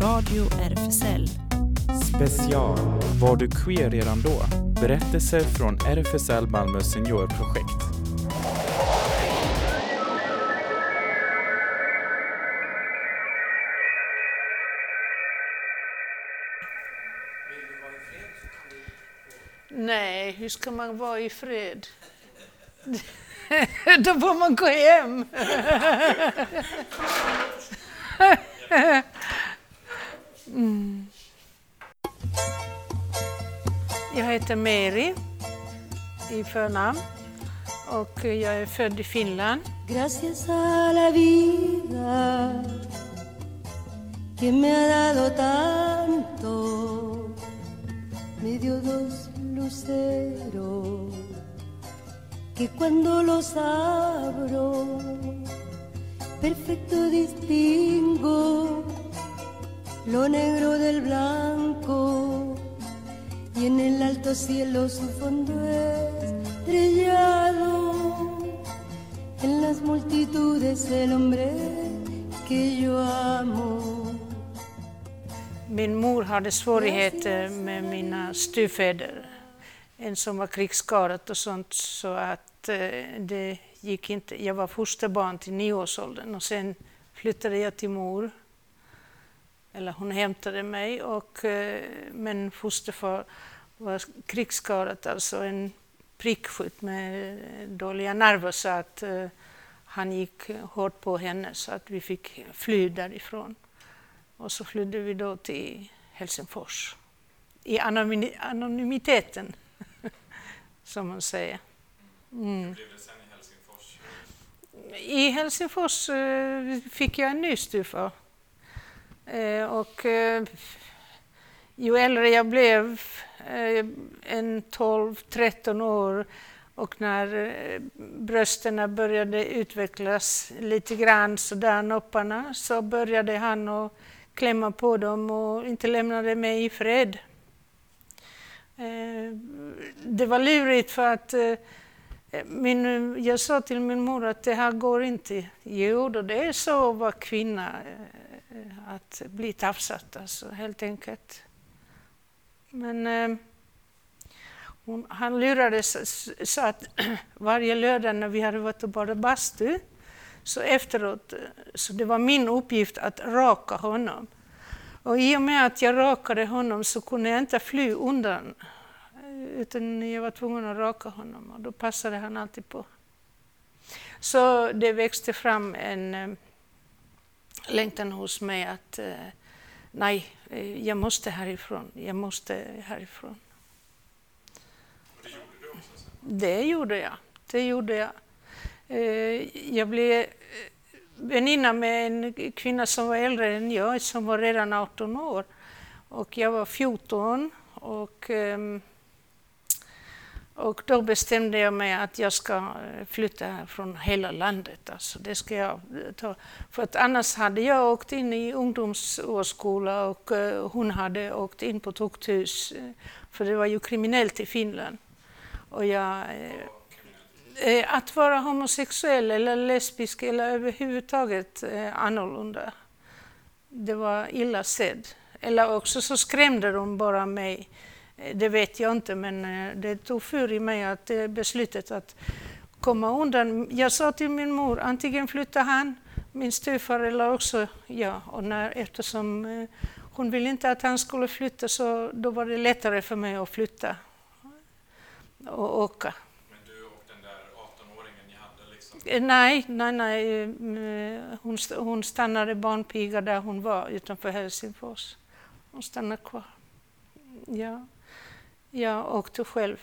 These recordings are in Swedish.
Radio RFSL. Special Var du queer redan då? Berättelser från RFSL Malmö seniorprojekt. Nej, hur ska man vara i fred? Då får man gå hem. Mm. Jag heter Mary i förnamn och jag är född i Finland. Gracias a la vida que me ha dado tanto, me dio dos luceros que cuando los abro perfecto distingo lo negro del blanco y en el alto cielo su fondo estrellado en las multitudes el hombre que yo amo. Min mor hade svårigheter med mina styvfäder. En som var krigsskadad och sånt så att eh, det gick inte. Jag var fosterbarn till nioårsåldern och sen flyttade jag till mor. Eller hon hämtade mig och eh, men fosterfar var krigsskadad, alltså en prickskytt med dåliga nerver så att eh, han gick hårt på henne så att vi fick fly därifrån. Och så flydde vi då till Helsingfors. I anonymi- anonymiteten, som man säger. Mm. I Helsingfors eh, fick jag en ny styvfar. Eh, och eh, ju äldre jag blev, eh, en 12-13 år, och när eh, brösten började utvecklas lite grann, sådär nopparna, så började han att klämma på dem och inte lämnade mig i fred. Eh, det var lurigt för att eh, min, jag sa till min mor att det här går inte. Jo, då det är så att vara kvinna, eh, Eh, att bli tafsad alltså, helt enkelt. Men eh, hon, han lurades så att varje lördag när vi hade varit och badat bastu, så efteråt, eh, så det var min uppgift att raka honom. Och i och med att jag rakade honom så kunde jag inte fly undan, eh, utan jag var tvungen att raka honom och då passade han alltid på. Så det växte fram en längtan hos mig att eh, nej, eh, jag måste härifrån, jag måste härifrån. Det gjorde jag. Det gjorde jag. Eh, jag blev väninna med en kvinna som var äldre än jag, som var redan 18 år. Och jag var 14. Och, ehm, och då bestämde jag mig att jag ska eh, flytta från hela landet. Alltså det ska jag eh, ta. För att annars hade jag åkt in i ungdomsårsskola och eh, hon hade åkt in på tukthus. För det var ju kriminellt i Finland. Och jag, att vara homosexuell eller lesbisk eller överhuvudtaget annorlunda, det var illa sedd. Eller också så skrämde de bara mig. Det vet jag inte, men det tog för i mig att det beslutet att komma undan. Jag sa till min mor, antingen flyttar han, min styvfar, eller också jag. Och när, eftersom hon ville inte att han skulle flytta så då var det lättare för mig att flytta och åka. Men du och den där 18-åringen ni hade liksom? Nej, nej, nej. Hon, hon stannade barnpiga där hon var utanför Helsingfors. Hon stannade kvar. Ja, jag åkte själv.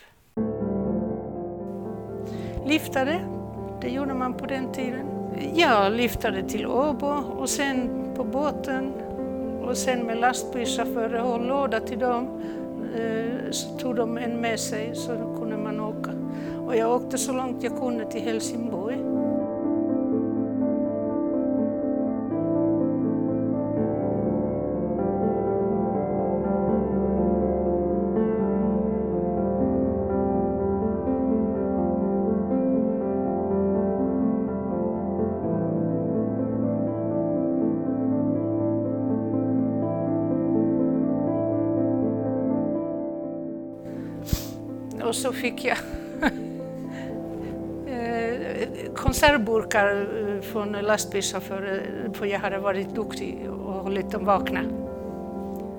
Liftade, det gjorde man på den tiden. Jag liftade till Åbo och sen på båten och sen med lastbilschaufförer och låda till dem eh, så tog de en med sig så då kunde man åka. Och jag åkte så långt jag kunde till Helsingborg. Så fick jag eh, konservburkar eh, från lastbilschaufförer eh, för jag hade varit duktig och hållit dem vakna.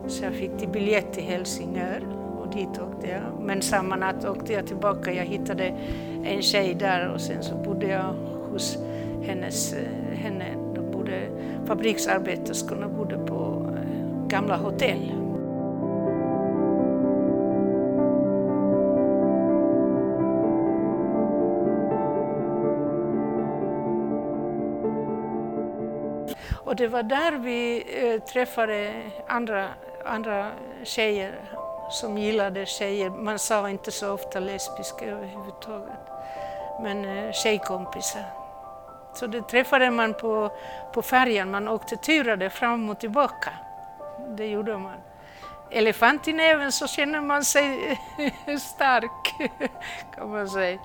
Så jag fick till biljett till Helsingör och dit åkte jag. Men samma natt åkte jag tillbaka. Jag hittade en tjej där och sen så bodde jag hos hennes, henne. Bodde fabriksarbeterskorna bodde på gamla hotell. Och det var där vi eh, träffade andra, andra tjejer som gillade tjejer. Man sa inte så ofta lesbiska överhuvudtaget, men eh, tjejkompisar. Så det träffade man på, på färjan, man åkte turade fram och tillbaka. Det gjorde man. Elefant i näven så känner man sig stark, kan man säga.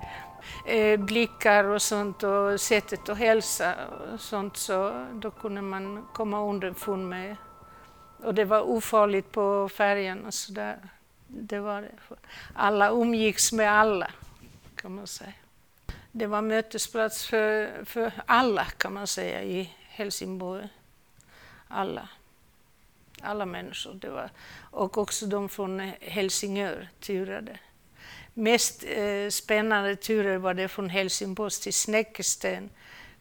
Eh, blickar och sånt och sättet att hälsa och sånt så då kunde man komma underfund med. Och det var ofarligt på färjan och sådär. Det var det. Alla umgicks med alla kan man säga. Det var mötesplats för, för alla kan man säga i Helsingborg. Alla. Alla människor. Det var, och också de från Helsingör turade. Mest eh, spännande turer var det från Helsingfors till Snäckesten,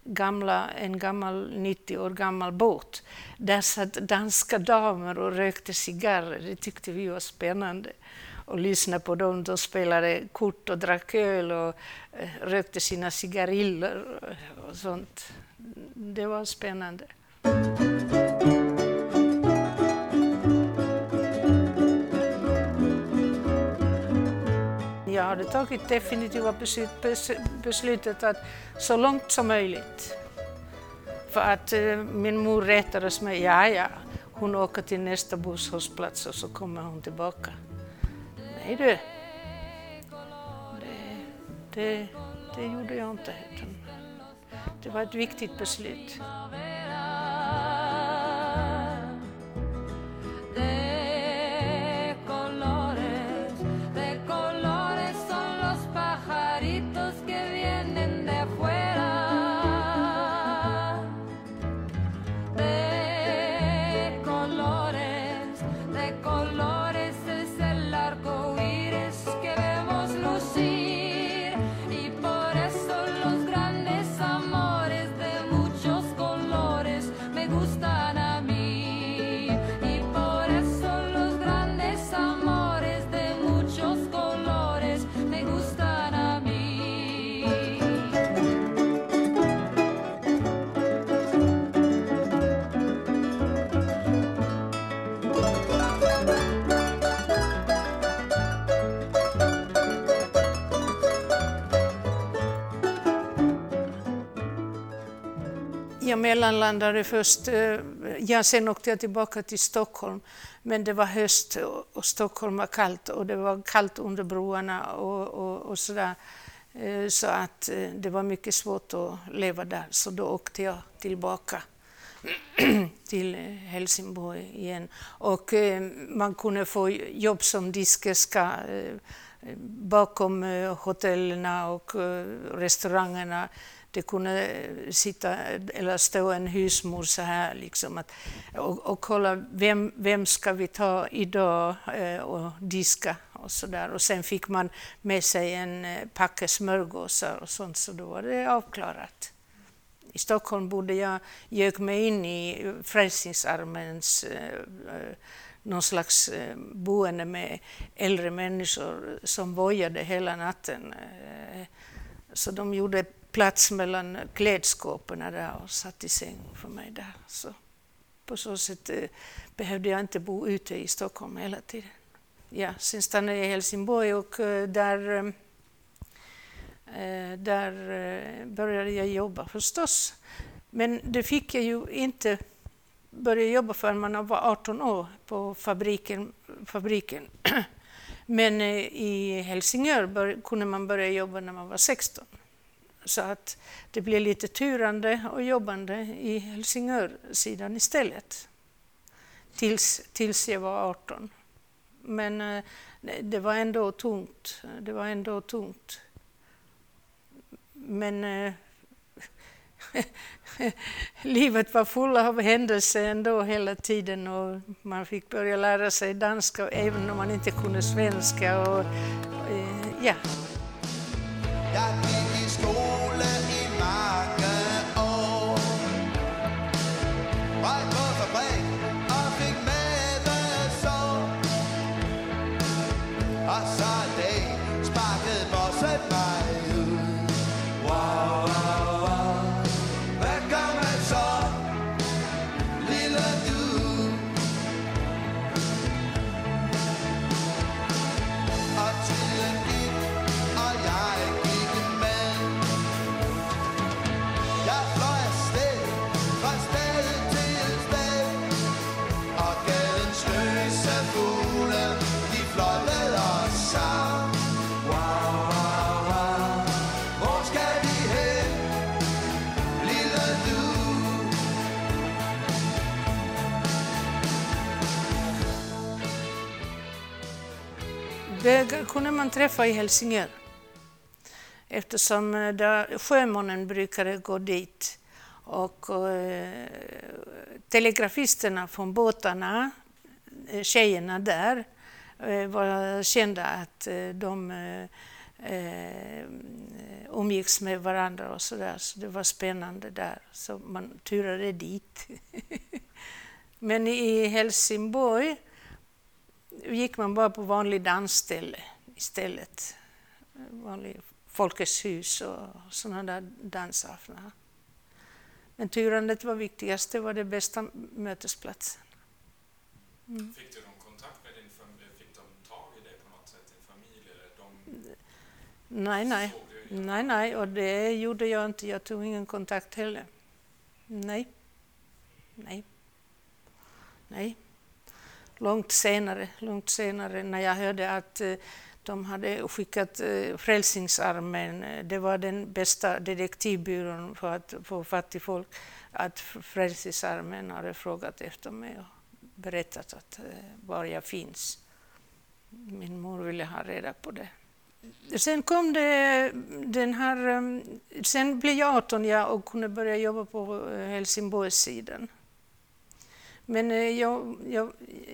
gamla, en gammal 90 år gammal båt. Där satt danska damer och rökte cigarrer. Det tyckte vi var spännande och lyssna på dem. De spelade kort och drack öl och eh, rökte sina cigariller och sånt. Det var spännande. Hade tagit definitiva beslut, beslutet att så långt som möjligt. För att eh, min mor rättades med, ja ja, hon åker till nästa busshållplats och så kommer hon tillbaka. Nej du, det, det, det gjorde jag inte. Det var ett viktigt beslut. Mellanlandade först, eh, ja sen åkte jag tillbaka till Stockholm. Men det var höst och Stockholm var kallt och det var kallt under broarna och, och, och sådär. Eh, så att eh, det var mycket svårt att leva där, så då åkte jag tillbaka till Helsingborg igen. Och man kunde få jobb som diskerska bakom hotellen och restaurangerna det kunde eh, sitta eh, eller stå en husmor så här liksom att, och, och kolla vem, vem ska vi ta idag eh, och diska och så där. Och sen fick man med sig en eh, packe smörgåsar och sånt så då var det avklarat. I Stockholm bodde jag, gick mig in i Frälsningsarméns eh, någon slags boende med äldre människor som vojade hela natten. Så de gjorde plats mellan klädskåpen där och satt i säng för mig där. Så på så sätt eh, behövde jag inte bo ute i Stockholm hela tiden. Ja, sen stannade jag i Helsingborg och eh, där, eh, eh där eh, började jag jobba förstås. Men det fick jag ju inte börja jobba förrän man var 18 år på fabriken. fabriken. Men eh, i Helsingör kunde man börja jobba när man var 16. Så att det blev lite turande och jobbande i Helsingörsidan istället. Tills, tills jag var 18. Men eh, det var ändå tungt. Det var ändå tungt. Men eh, livet var fullt av händelser ändå hela tiden och man fick börja lära sig danska även om man inte kunde svenska. Och, eh, ja. Og så en sparkede bosset mig kunde man träffa i Helsingör eftersom eh, där sjömännen brukade gå dit. Och eh, telegrafisterna från båtarna, eh, tjejerna där, eh, var kända att eh, de eh, eh, umgicks med varandra och så där. Så det var spännande där, så man turade dit. Men i Helsingborg gick man bara på vanlig dansställe istället. Vanlig Folkets hus och sådana där dansaftnar. Men turandet var viktigast, det var det bästa mötesplatsen. Fick du någon kontakt med din familj? Fick de tag i dig på något sätt, din familj? Eller de Nej, nej. Nej, nej, och det gjorde jag inte. Jag tog ingen kontakt heller. Nej. Nej. Nej. Långt senare, långt senare när jag hörde att eh, de hade skickat eh, Frälsningsarmén, eh, det var den bästa detektivbyrån för att få fatt i folk, att Frälsningsarmén hade frågat efter mig och berättat att, eh, var jag finns. Min mor ville ha reda på det. Sen kom det den här... Eh, sen blev jag 18 ja, och kunde börja jobba på eh, Helsingborgssidan. Men eh, jag, jag,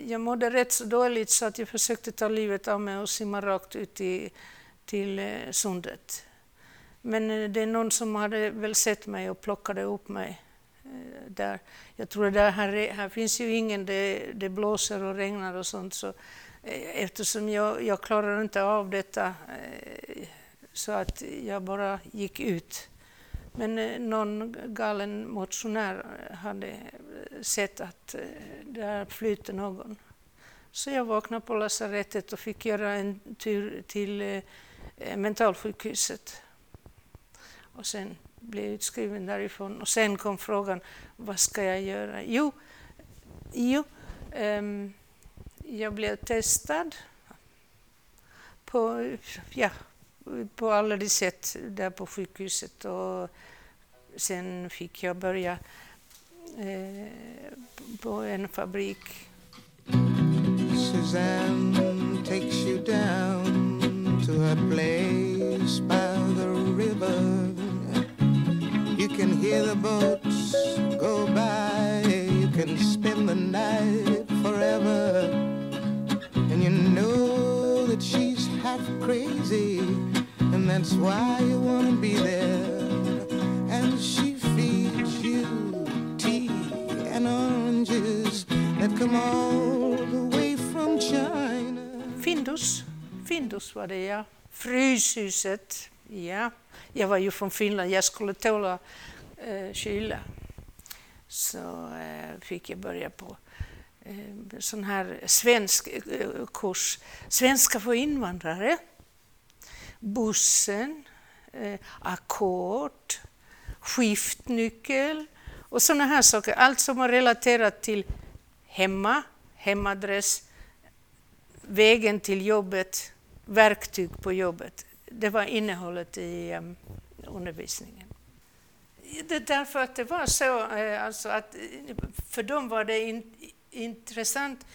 jag mådde rätt så dåligt så att jag försökte ta livet av mig och simma rakt ut i, till eh, sundet. Men eh, det är någon som hade väl sett mig och plockade upp mig eh, där. Jag tror där här, här finns ju ingen, det, det blåser och regnar och sånt. Så, eh, eftersom jag, jag klarar inte av detta eh, så att jag bara gick ut. Men eh, någon galen motionär hade sett att eh, där flyter någon. Så jag vaknade på lasarettet och fick göra en tur till eh, mentalsjukhuset. Och sen blev jag utskriven därifrån. Och sen kom frågan, vad ska jag göra? Jo, jo um, jag blev testad på, ja, på alla de sätt där på sjukhuset. Och sen fick jag börja Eh, på en fabrik Suzanne takes you down to a place by the river. You can hear the boats go by. You can spend the night forever. And you know that she's half crazy. And that's why you want to be there. And she feeds you Findus. Findus var det, ja. Fryshuset. Ja. Jag var ju från Finland, jag skulle tåla eh, kyla. Så eh, fick jag börja på eh, sån här svensk eh, kurs. Svenska för invandrare. Bussen. Eh, ackord. Skiftnyckel. Och såna här saker. Allt som var relaterat till hemma, hemadress, vägen till jobbet, verktyg på jobbet. Det var innehållet i um, undervisningen. Det är därför att det var så, eh, alltså att för dem var det in, intressant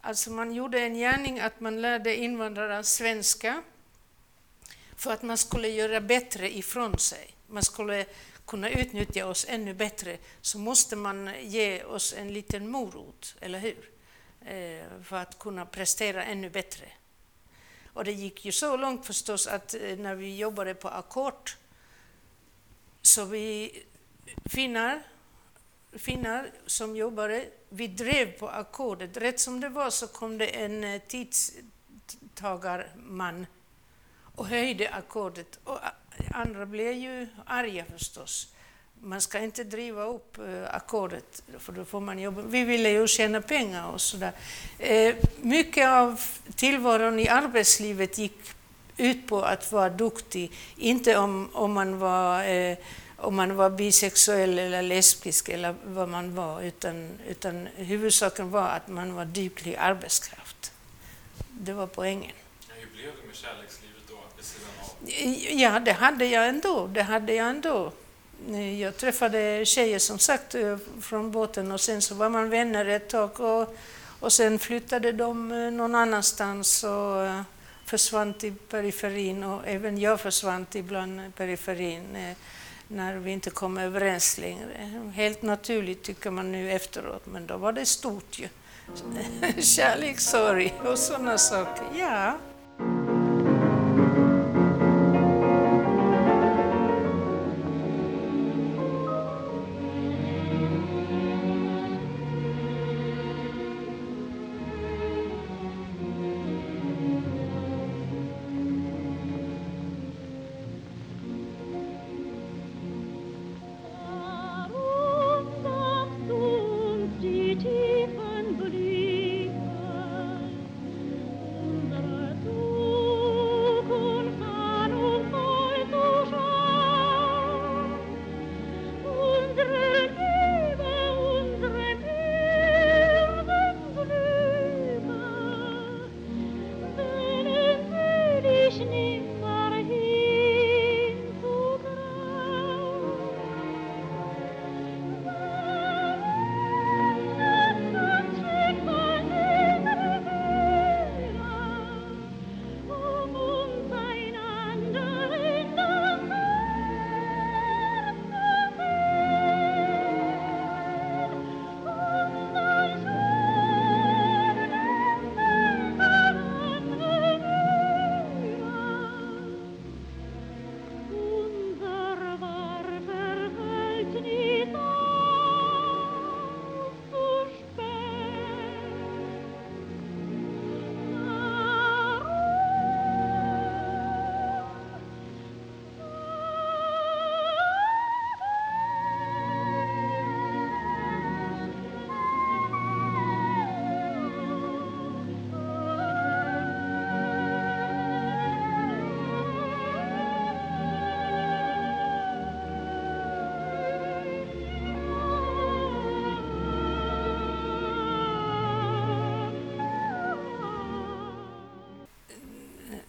Alltså man gjorde en gärning att man lärde invandrare svenska för att man skulle göra bättre ifrån sig. Man skulle kunna utnyttja oss ännu bättre så måste man ge oss en liten morot, eller hur? Eh, för att kunna prestera ännu bättre. Och det gick ju så långt förstås att eh, när vi jobbade på ackord så vi finnar, finnar som jobbade, vi drev på ackordet. Rätt som det var så kom det en eh, tidstagarman och höjde ackordet. Och ah, andra blev ju arga förstås. Man ska inte driva upp eh, ackordet, för då får man jobba. Vi ville ju tjäna pengar och sådär. Eh, mycket av tillvaron i arbetslivet gick ut på att vara duktig, inte om, om, man, var, eh, om man var bisexuell eller lesbisk eller vad man var, utan, utan huvudsaken var att man var duglig arbetskraft. Det var poängen. Hur blev det med kärlekslivet sidan av? Ja, det hade jag ändå. Det hade jag ändå. Eh, jag träffade tjejer som sagt eh, från båten och sen så var man vänner ett tag och, och sen flyttade de eh, någon annanstans och försvann till periferin och även jag försvann ibland periferin när vi inte kom överens längre. Helt naturligt tycker man nu efteråt, men då var det stort ju. Kärlekssorg och sådana saker. Ja.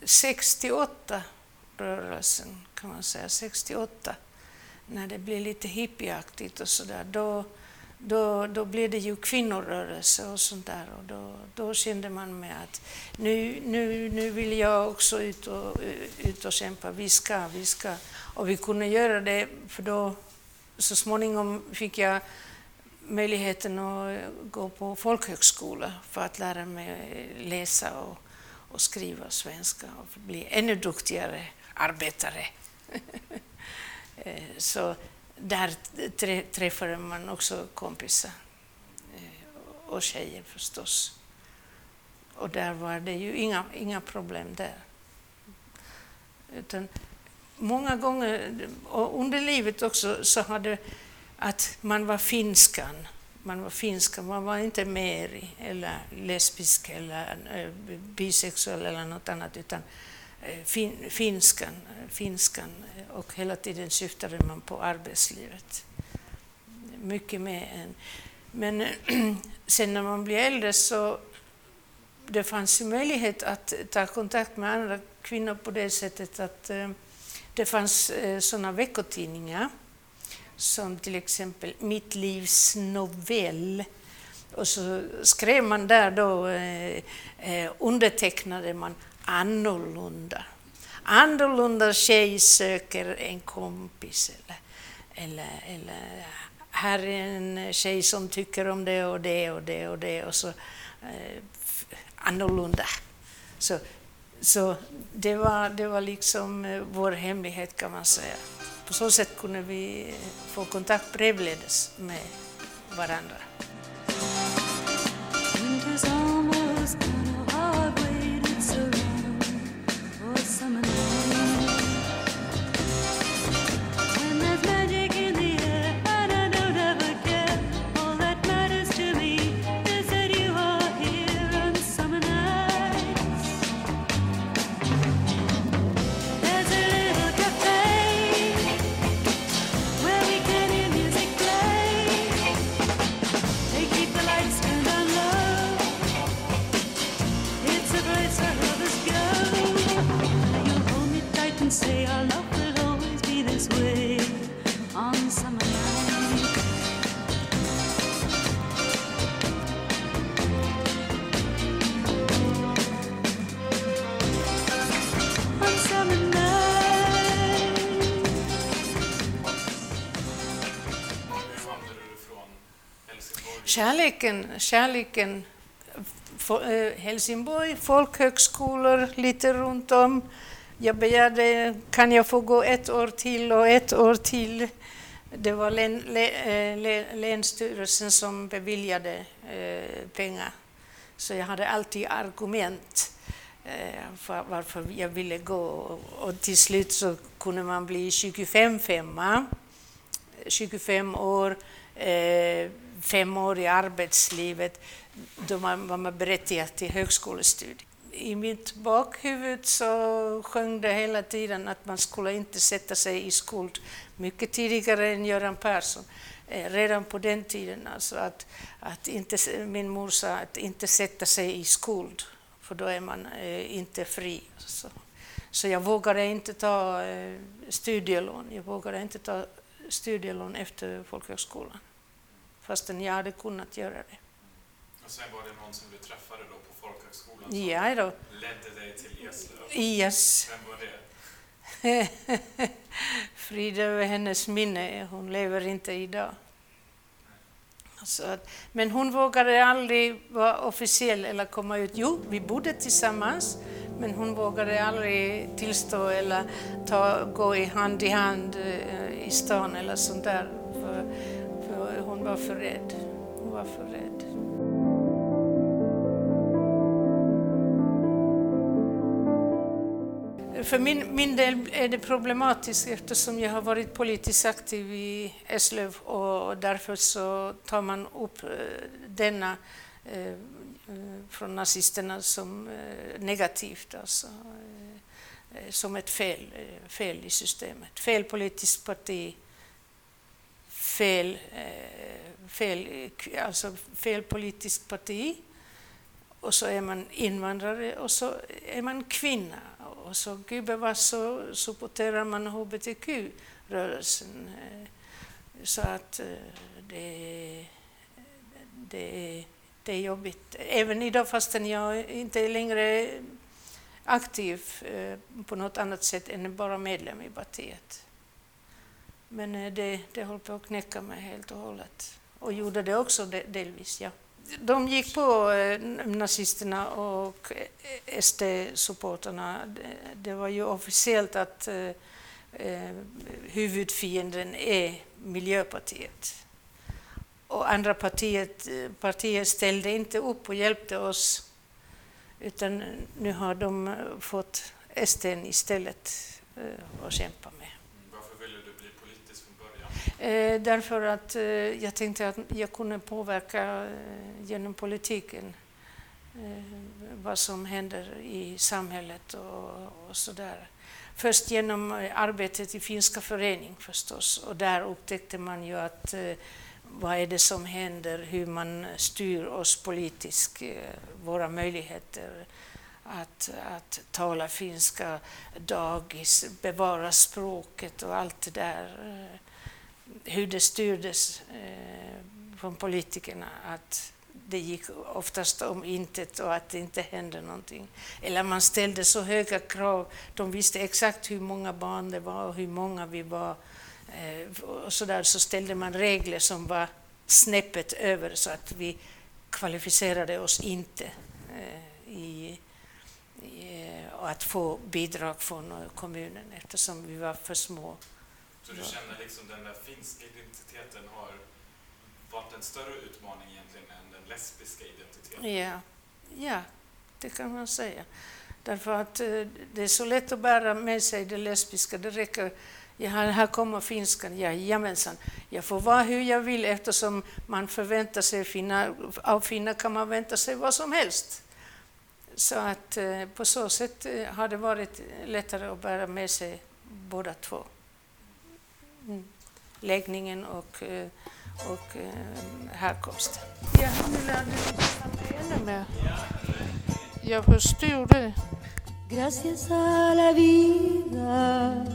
68, rörelsen kan man säga, 68, när det blev lite hippieaktigt och sådär, då, då, då blev det ju kvinnorörelse och sånt där och då, då kände man med att nu, nu, nu vill jag också ut och, ut och kämpa, vi ska, vi ska. Och vi kunde göra det för då så småningom fick jag möjligheten att gå på folkhögskola för att lära mig läsa och och skriva svenska och bli ännu duktigare arbetare. Eh, så där träffade man också kompisar eh, och tjejer förstås. Och där var det ju inga, inga problem där. Utan många gånger, och under livet också, så hade att man var finskan man var finska, man var inte meri eller lesbisk eller eh, bisexuell eller något annat utan eh, fin, finskan, finskan eh, och hela tiden syftade man på arbetslivet. Mycket mer än... Men sen när man blir äldre så det fanns ju möjlighet att ta kontakt med andra kvinnor på det sättet att det fanns sådana veckotidningar som till exempel Mitt livs novell. Och så skrev man där då, eh, eh, undertecknade man annorlunda. Annorlunda tjej söker en kompis eller, eller, eller här är en tjej som tycker om det och det och det och det och så eh, annorlunda. Så, så det, var, det var liksom eh, vår hemlighet kan man säga. På så sätt kunde vi få kontakt brevledes med varandra. Kärleken, kärleken eh, Helsingborg, folkhögskolor lite runt om. Jag begärde, kan jag få gå ett år till och ett år till? Det var län, län, eh, Länsstyrelsen som beviljade eh, pengar. Så jag hade alltid argument eh, för varför jag ville gå. Och, och till slut så kunde man bli 25 femma. 25 år, eh, fem år i arbetslivet, då man var man berättigad till högskolestudier. I mitt bakhuvud så sjöng det hela tiden att man skulle inte sätta sig i skuld mycket tidigare än Göran Persson. Eh, redan på den tiden, alltså att, att inte, min mor sa att inte sätta sig i skuld, för då är man eh, inte fri. Så, så jag vågade inte ta eh, studielån. Jag vågade inte ta studielån efter folkhögskolan, fastän jag hade kunnat göra det. Och sen var det någon som du träffade då på folkhögskolan som Ja, då. ledde dig till Eslöv. Yes. Vem var det? Frid över hennes minne, hon lever inte idag. Så att, men hon vågade aldrig vara officiell eller komma ut. Jo, vi bodde tillsammans, men hon vågade aldrig tillstå eller ta, gå i hand i hand eh, i stan eller sånt där. För, var för rädd. Hon var för rädd. För min, min del är det problematiskt eftersom jag har varit politiskt aktiv i Eslöv och därför så tar man upp eh, denna eh, eh, från nazisterna som eh, negativt, alltså, eh, eh som ett fel, fel i systemet. Fel politiskt parti, fel, eh, fel, alltså fel politiskt parti och så är man invandrare och så är man kvinna. Och så gubevars så supporterar man hbtq-rörelsen. Eh, så att eh, det, det, det är jobbigt. Även idag fastän jag inte är längre aktiv på något annat sätt än bara medlem i partiet. Men eh, det, det höll på att knäcka mig helt och hållet. Och gjorde det också delvis, ja. De gick på eh, nazisterna och eh, SD-supporterna. Det, var ju officiellt att huvudfienden är Miljöpartiet. Och andra partiet, partier ställde inte upp och hjälpte oss utan nu har de fått SD istället att kämpa med. Varför ville du bli politisk från början? Eh, därför att eh, jag tänkte att jag kunde påverka eh, genom politiken eh, vad som händer i samhället och, och sådär. Först genom eh, arbetet i Finska förening förstås och där upptäckte man ju att eh, vad är det som händer, hur man styr oss politiskt, eh, våra möjligheter att, att tala finska, dagis, bevara språket och allt det där hur det styrdes eh, från politikerna att det gick oftast om intet och att det inte hände någonting. Eller man ställde så höga krav. De visste exakt hur många barn det var och hur många vi var. Eh, och så, där, så ställde man regler som var snäppet över så att vi kvalificerade oss inte eh, i, i, och att få bidrag från kommunen eftersom vi var för små. Så du känner liksom den där finska identiteten har varit en större utmaning egentligen än den lesbiska identiteten? Ja, ja det kan man säga. Därför att eh, det är så lätt att bära med sig det lesbiska. Det räcker, ja, här kommer finskan, Jajamensan. Jag får vara hur jag vill eftersom man förväntar sig, finna, av finnar kan man vänta sig vad som helst. Så att eh, på så sätt eh, har det varit lättare att bära med sig båda två. Mm. Läggningen och, eh, och eh, härkomsten. Ja, nu lärde du mig ännu mer. Jag förstod det. Gracias a la vida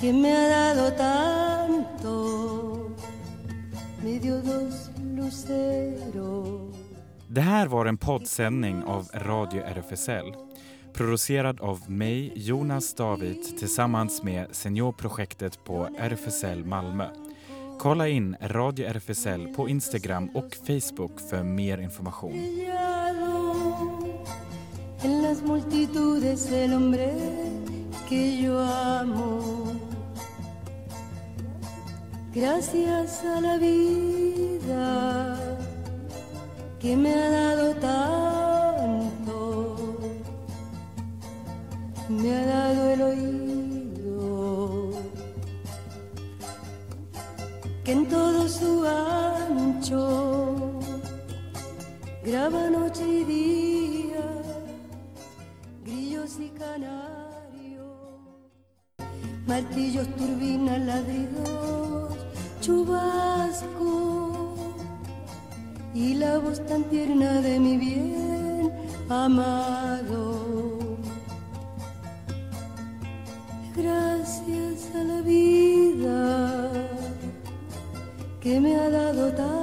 que me ha dado tanto, me dio dos luceros. Det här var en poddsändning av Radio RFSL. Producerad av mig, Jonas David, tillsammans med seniorprojektet på RFSL Malmö. Kolla in Radio RFSL på Instagram och Facebook för mer information. Gracias a la vida que me ha dado tanto, me ha dado el oído que en todo su ancho graba noche y día, grillos y canarios, martillos, turbinas, ladridos, chubasco y la voz tan tierna de mi bien amado. Que me ha dado tanto,